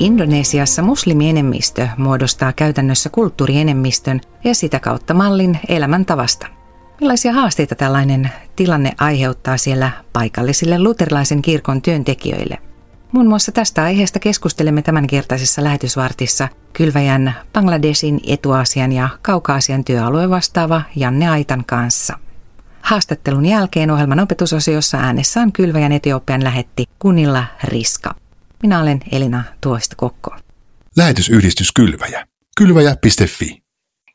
Indonesiassa muslimienemmistö muodostaa käytännössä kulttuurienemmistön ja sitä kautta mallin elämäntavasta. Millaisia haasteita tällainen tilanne aiheuttaa siellä paikallisille luterilaisen kirkon työntekijöille? Muun muassa tästä aiheesta keskustelemme tämänkertaisessa lähetysvartissa kylväjän Bangladesin, Etuasian ja Kaukaasian työalueen vastaava Janne Aitan kanssa. Haastattelun jälkeen ohjelman opetusosiossa äänessä on kylväjän Etiopian lähetti Kunilla Riska. Minä olen Elina Tuoista Kokko. Lähetysyhdistys Kylväjä. Kylväjä.fi.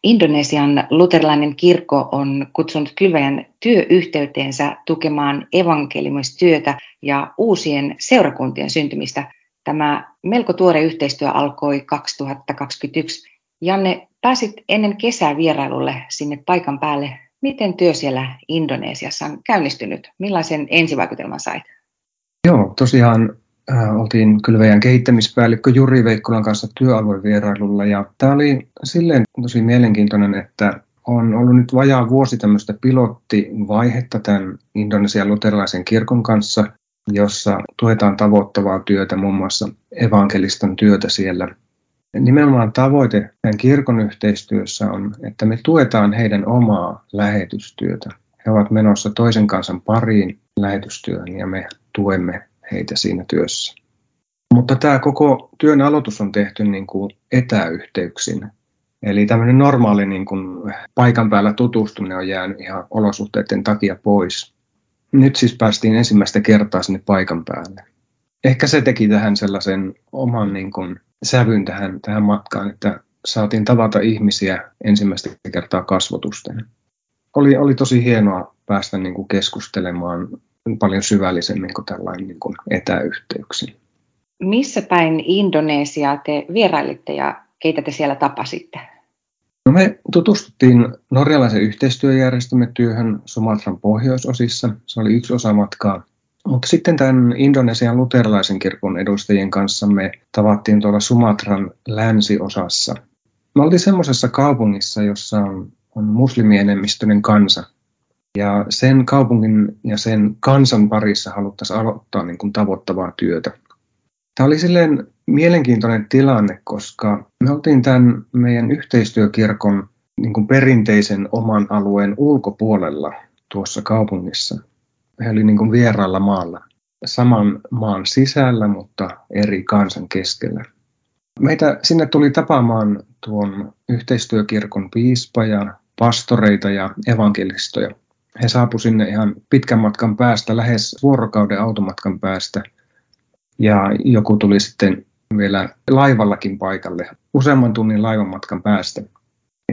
Indonesian luterilainen kirkko on kutsunut Kylväjän työyhteyteensä tukemaan evankeliumistyötä ja uusien seurakuntien syntymistä. Tämä melko tuore yhteistyö alkoi 2021. Janne, pääsit ennen kesää vierailulle sinne paikan päälle. Miten työ siellä Indonesiassa on käynnistynyt? Millaisen ensivaikutelman sait? Joo, tosiaan oltiin kylväjän kehittämispäällikkö Juri Veikkolan kanssa työaluevierailulla ja tämä oli silleen tosi mielenkiintoinen, että on ollut nyt vajaa vuosi tämmöistä pilottivaihetta tämän Indonesian luterilaisen kirkon kanssa, jossa tuetaan tavoittavaa työtä, muun muassa evankelistan työtä siellä. Nimenomaan tavoite tämän kirkon yhteistyössä on, että me tuetaan heidän omaa lähetystyötä. He ovat menossa toisen kansan pariin lähetystyöhön ja me tuemme heitä siinä työssä. Mutta tämä koko työn aloitus on tehty niin kuin etäyhteyksin. Eli tämmöinen normaali niin kuin paikan päällä tutustuminen on jäänyt ihan olosuhteiden takia pois. Nyt siis päästiin ensimmäistä kertaa sinne paikan päälle. Ehkä se teki tähän sellaisen oman niin kuin sävyn tähän, tähän matkaan, että saatiin tavata ihmisiä ensimmäistä kertaa kasvotusten. Oli, oli tosi hienoa päästä niin kuin keskustelemaan paljon syvällisemmin kuin tällainen niin kuin etäyhteyksin. Missä päin Indonesiaa te vierailitte ja keitä te siellä tapasitte? No me tutustuttiin norjalaisen yhteistyöjärjestelmän työhön Sumatran pohjoisosissa. Se oli yksi osa matkaa. Mutta sitten tämän Indonesian luterilaisen kirkon edustajien kanssa me tavattiin tuolla Sumatran länsiosassa. Me oltiin semmoisessa kaupungissa, jossa on, on muslimienemmistöinen kansa. Ja sen kaupungin ja sen kansan parissa haluttaisiin aloittaa niin kuin tavoittavaa työtä. Tämä oli silleen mielenkiintoinen tilanne, koska me oltiin tämän meidän yhteistyökirkon niin kuin perinteisen oman alueen ulkopuolella tuossa kaupungissa. He oli niin vieraalla maalla, saman maan sisällä, mutta eri kansan keskellä. Meitä sinne tuli tapaamaan tuon yhteistyökirkon piispa ja pastoreita ja evankelistoja. He saapuivat sinne ihan pitkän matkan päästä, lähes vuorokauden automatkan päästä. Ja joku tuli sitten vielä laivallakin paikalle, useamman tunnin laivamatkan päästä.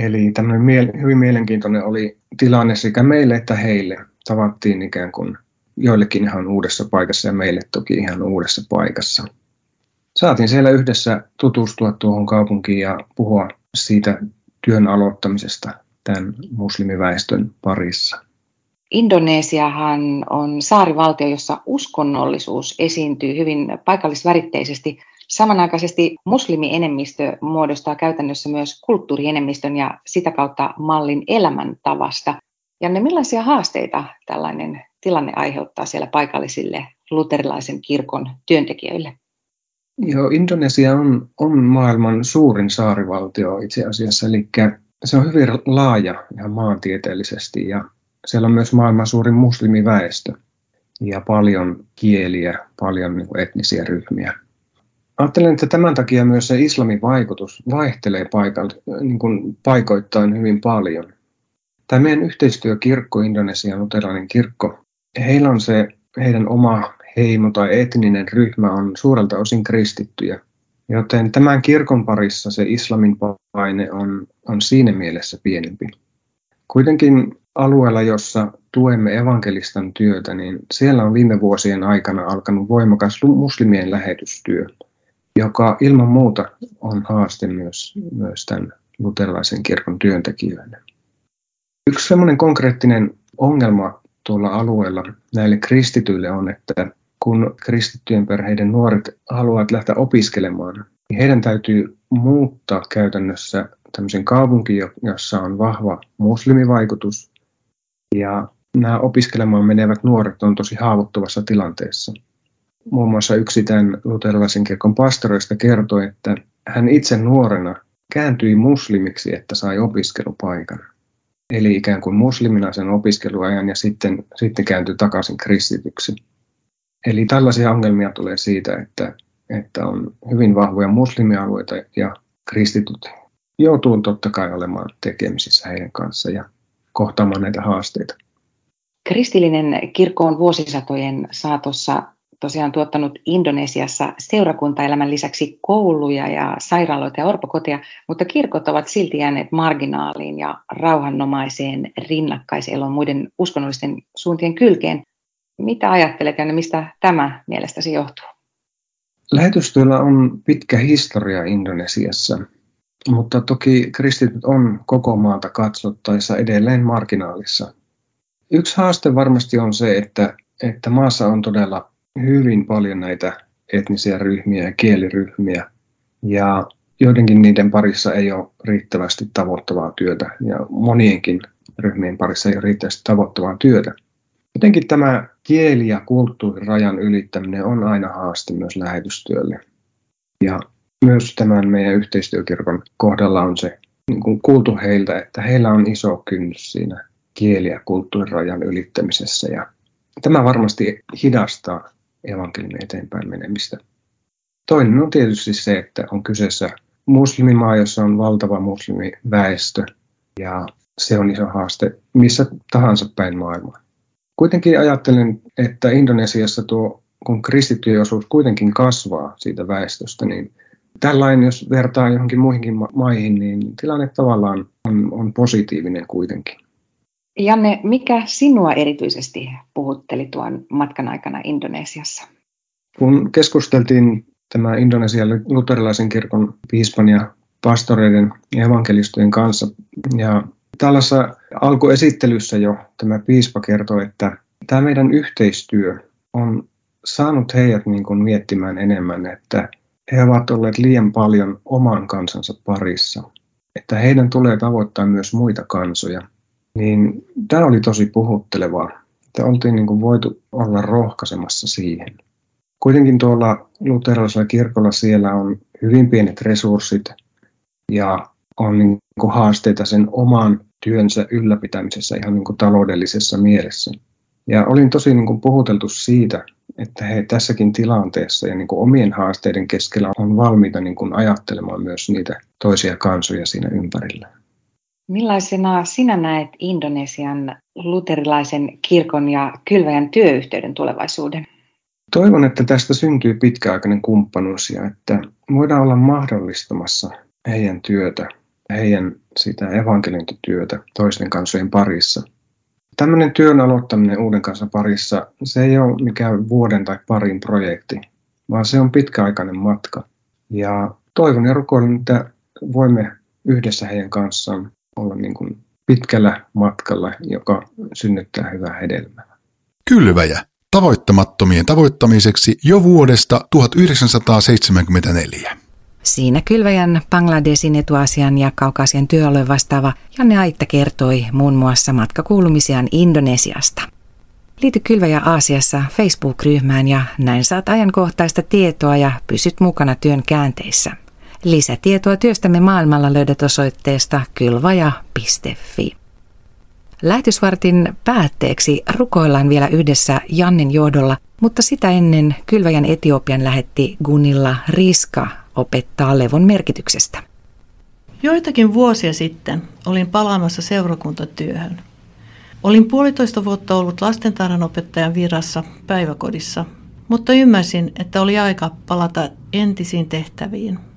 Eli tämmöinen hyvin mielenkiintoinen oli tilanne sekä meille että heille. Tavattiin ikään kuin joillekin ihan uudessa paikassa ja meille toki ihan uudessa paikassa. Saatiin siellä yhdessä tutustua tuohon kaupunkiin ja puhua siitä työn aloittamisesta tämän muslimiväestön parissa. Indonesiahan on saarivaltio, jossa uskonnollisuus esiintyy hyvin paikallisväritteisesti. Samanaikaisesti muslimienemmistö muodostaa käytännössä myös kulttuurienemmistön ja sitä kautta mallin elämäntavasta. Ja ne millaisia haasteita tällainen tilanne aiheuttaa siellä paikallisille luterilaisen kirkon työntekijöille? Joo, Indonesia on, on maailman suurin saarivaltio itse asiassa, eli se on hyvin laaja ihan maantieteellisesti ja siellä on myös maailman suurin muslimiväestö ja paljon kieliä, paljon niin etnisiä ryhmiä. Ajattelen, että tämän takia myös se islamin vaikutus vaihtelee paikall- niin kuin paikoittain hyvin paljon. Tämä meidän yhteistyökirkko, Indonesian luterilainen kirkko, heillä on se heidän oma heimo tai etninen ryhmä on suurelta osin kristittyjä. Joten tämän kirkon parissa se islamin paine on, on siinä mielessä pienempi. Kuitenkin alueella, jossa tuemme evankelistan työtä, niin siellä on viime vuosien aikana alkanut voimakas muslimien lähetystyö, joka ilman muuta on haaste myös, myös tämän luterilaisen kirkon työntekijöille. Yksi sellainen konkreettinen ongelma tuolla alueella näille kristityille on, että kun kristittyjen perheiden nuoret haluavat lähteä opiskelemaan, niin heidän täytyy muuttaa käytännössä tämmöisen kaupunkiin, jossa on vahva muslimivaikutus, ja nämä opiskelemaan menevät nuoret on tosi haavoittuvassa tilanteessa. muun muassa yksi tämän luterilaisen kirkon pastoreista kertoi, että hän itse nuorena kääntyi muslimiksi, että sai opiskelupaikan. Eli ikään kuin muslimina sen opiskeluajan ja sitten, sitten kääntyi takaisin kristityksi. Eli tällaisia ongelmia tulee siitä, että, että on hyvin vahvoja muslimialueita ja kristityt joutuu totta kai olemaan tekemisissä heidän kanssa ja kohtaamaan näitä haasteita. Kristillinen kirkko on vuosisatojen saatossa tosiaan tuottanut Indonesiassa seurakuntaelämän lisäksi kouluja ja sairaaloita ja orpokoteja, mutta kirkot ovat silti jääneet marginaaliin ja rauhannomaiseen rinnakkaiseloon muiden uskonnollisten suuntien kylkeen. Mitä ajattelet, ja mistä tämä mielestäsi johtuu? Lähetystyöllä on pitkä historia Indonesiassa, mutta toki kristityt on koko maata katsottaessa edelleen marginaalissa. Yksi haaste varmasti on se, että, että maassa on todella hyvin paljon näitä etnisiä ryhmiä ja kieliryhmiä, ja joidenkin niiden parissa ei ole riittävästi tavoittavaa työtä, ja monienkin ryhmien parissa ei ole riittävästi tavoittavaa työtä. Jotenkin tämä kieli- ja kulttuurirajan ylittäminen on aina haaste myös lähetystyölle. Ja myös tämän meidän yhteistyökirkon kohdalla on se niin kuin kuultu heiltä, että heillä on iso kynnys siinä kieli- ja kulttuurirajan ylittämisessä. Ja tämä varmasti hidastaa evankeliumin eteenpäin menemistä. Toinen on tietysti se, että on kyseessä muslimimaa, jossa on valtava muslimiväestö, ja se on iso haaste missä tahansa päin maailmaa. Kuitenkin ajattelen, että Indonesiassa tuo, kun kristittyjen osuus kuitenkin kasvaa siitä väestöstä, niin tällainen, jos vertaa johonkin muihinkin maihin, niin tilanne tavallaan on, on positiivinen kuitenkin. Janne, mikä sinua erityisesti puhutteli tuon matkan aikana Indonesiassa? Kun keskusteltiin tämä Indonesian luterilaisen kirkon piispan ja pastoreiden ja evankelistojen kanssa, ja tällaisessa alkuesittelyssä jo tämä piispa kertoi, että tämä meidän yhteistyö on saanut heidät niin kuin miettimään enemmän, että he ovat olleet liian paljon oman kansansa parissa, että heidän tulee tavoittaa myös muita kansoja niin tämä oli tosi puhuttelevaa, että oltiin niin kuin voitu olla rohkaisemassa siihen. Kuitenkin tuolla luterilaisella kirkolla siellä on hyvin pienet resurssit ja on niin kuin haasteita sen oman työnsä ylläpitämisessä ihan niin kuin taloudellisessa mielessä. Ja olin tosi niin kuin puhuteltu siitä, että he tässäkin tilanteessa ja niin kuin omien haasteiden keskellä on valmiita niin kuin ajattelemaan myös niitä toisia kansoja siinä ympärillä. Millaisena sinä näet Indonesian luterilaisen kirkon ja kylväjän työyhteyden tulevaisuuden? Toivon, että tästä syntyy pitkäaikainen kumppanuus ja että voidaan olla mahdollistamassa heidän työtä, heidän sitä evankeliointityötä toisten kansojen parissa. Tämmöinen työn aloittaminen uuden kanssa parissa, se ei ole mikään vuoden tai parin projekti, vaan se on pitkäaikainen matka. Ja toivon ja rukoilen, että voimme yhdessä heidän kanssaan olla niin kuin pitkällä matkalla, joka synnyttää hyvää hedelmää. Kylväjä. Tavoittamattomien tavoittamiseksi jo vuodesta 1974. Siinä Kylväjän Bangladesin etuasian ja Kaukasian työalueen vastaava Janne Aitta kertoi muun muassa matkakuulumisiaan Indonesiasta. Liity Kylväjä Aasiassa Facebook-ryhmään ja näin saat ajankohtaista tietoa ja pysyt mukana työn käänteissä. Lisätietoa työstämme maailmalla löydät osoitteesta kylvaja.fi. Lähetysvartin päätteeksi rukoillaan vielä yhdessä Jannin johdolla, mutta sitä ennen Kylväjän Etiopian lähetti Gunilla Riska opettaa levon merkityksestä. Joitakin vuosia sitten olin palaamassa seurakuntatyöhön. Olin puolitoista vuotta ollut lastentarhanopettajan virassa päiväkodissa, mutta ymmärsin, että oli aika palata entisiin tehtäviin –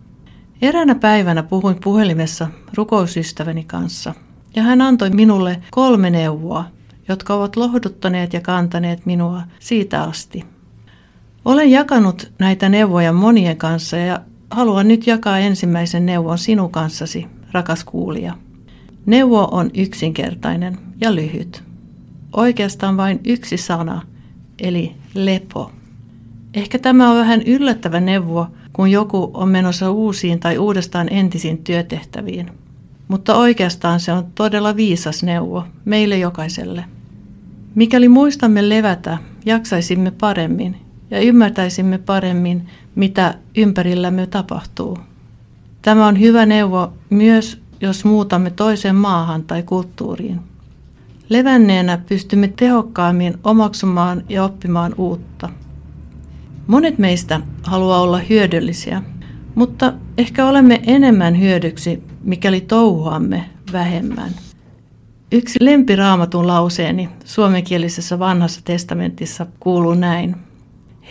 Eräänä päivänä puhuin puhelimessa rukousystäväni kanssa, ja hän antoi minulle kolme neuvoa, jotka ovat lohduttaneet ja kantaneet minua siitä asti. Olen jakanut näitä neuvoja monien kanssa ja haluan nyt jakaa ensimmäisen neuvon sinun kanssasi, rakas kuulija. Neuvo on yksinkertainen ja lyhyt. Oikeastaan vain yksi sana, eli lepo. Ehkä tämä on vähän yllättävä neuvo, kun joku on menossa uusiin tai uudestaan entisiin työtehtäviin. Mutta oikeastaan se on todella viisas neuvo meille jokaiselle. Mikäli muistamme levätä, jaksaisimme paremmin ja ymmärtäisimme paremmin, mitä ympärillämme tapahtuu. Tämä on hyvä neuvo myös, jos muutamme toiseen maahan tai kulttuuriin. Levänneenä pystymme tehokkaammin omaksumaan ja oppimaan uutta. Monet meistä haluaa olla hyödyllisiä, mutta ehkä olemme enemmän hyödyksi, mikäli touhuamme vähemmän. Yksi lempiraamatun lauseeni suomenkielisessä vanhassa testamentissa kuuluu näin.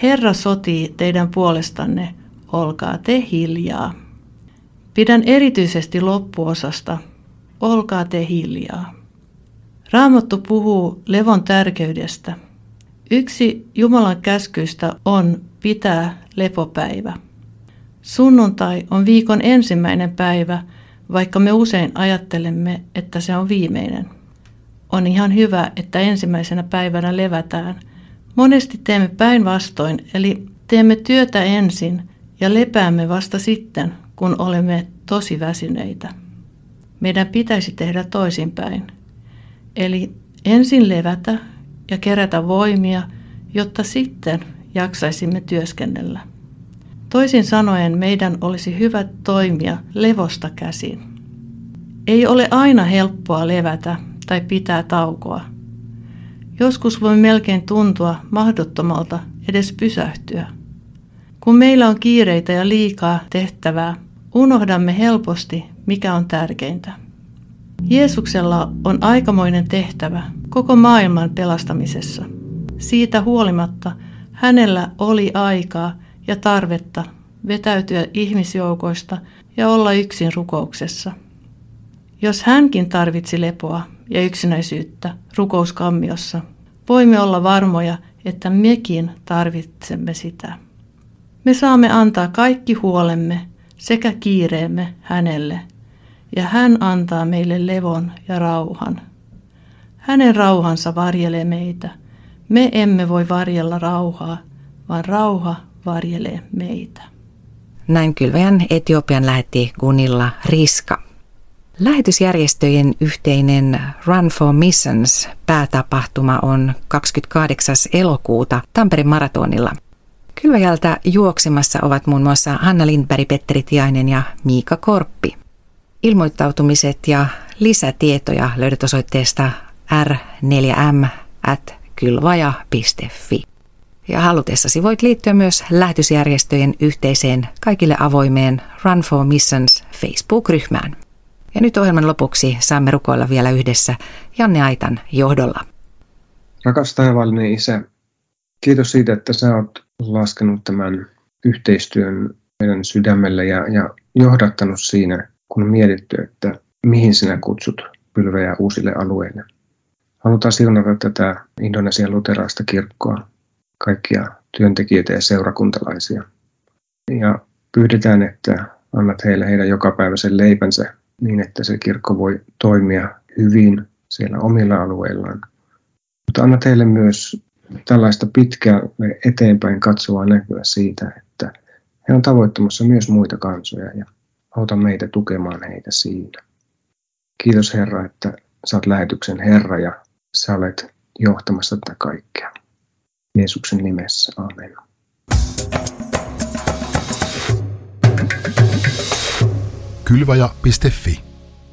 Herra sotii teidän puolestanne, olkaa te hiljaa. Pidän erityisesti loppuosasta, olkaa te hiljaa. Raamattu puhuu levon tärkeydestä. Yksi Jumalan käskyistä on pitää lepopäivä. Sunnuntai on viikon ensimmäinen päivä, vaikka me usein ajattelemme, että se on viimeinen. On ihan hyvä, että ensimmäisenä päivänä levätään. Monesti teemme päinvastoin, eli teemme työtä ensin ja lepäämme vasta sitten, kun olemme tosi väsyneitä. Meidän pitäisi tehdä toisinpäin. Eli ensin levätä ja kerätä voimia, jotta sitten jaksaisimme työskennellä. Toisin sanoen meidän olisi hyvä toimia levosta käsin. Ei ole aina helppoa levätä tai pitää taukoa. Joskus voi melkein tuntua mahdottomalta edes pysähtyä. Kun meillä on kiireitä ja liikaa tehtävää, unohdamme helposti, mikä on tärkeintä. Jeesuksella on aikamoinen tehtävä koko maailman pelastamisessa. Siitä huolimatta hänellä oli aikaa ja tarvetta vetäytyä ihmisjoukoista ja olla yksin rukouksessa. Jos hänkin tarvitsi lepoa ja yksinäisyyttä rukouskammiossa, voimme olla varmoja, että mekin tarvitsemme sitä. Me saamme antaa kaikki huolemme sekä kiireemme hänelle, ja hän antaa meille levon ja rauhan. Hänen rauhansa varjelee meitä. Me emme voi varjella rauhaa, vaan rauha varjelee meitä. Näin kylväjän Etiopian lähetti Gunilla Riska. Lähetysjärjestöjen yhteinen Run for Missions päätapahtuma on 28. elokuuta Tampereen maratonilla. Kylväjältä juoksemassa ovat muun muassa Hanna Lindberg, Petteri Tiainen ja Miika Korppi. Ilmoittautumiset ja lisätietoja löydät osoitteesta r4m.kylvaja.fi. Ja halutessasi voit liittyä myös lähetysjärjestöjen yhteiseen kaikille avoimeen Run for Missions Facebook-ryhmään. Ja nyt ohjelman lopuksi saamme rukoilla vielä yhdessä Janne Aitan johdolla. Rakas taivaallinen Isä, kiitos siitä, että sä oot laskenut tämän yhteistyön meidän sydämelle ja, ja johdattanut siinä, kun mietitty, että mihin sinä kutsut pylvejä uusille alueille. Halutaan siunata tätä Indonesian luteraista kirkkoa kaikkia työntekijöitä ja seurakuntalaisia. Ja pyydetään, että annat heille heidän jokapäiväisen leipänsä niin, että se kirkko voi toimia hyvin siellä omilla alueillaan. Mutta anna heille myös tällaista pitkää eteenpäin katsovaa näkyä siitä, että he on tavoittamassa myös muita kansoja ja auta meitä tukemaan heitä siinä. Kiitos Herra, että oot lähetyksen Herra ja sä olet johtamassa tätä kaikkea. Jeesuksen nimessä. Amen. Kylvaja.fi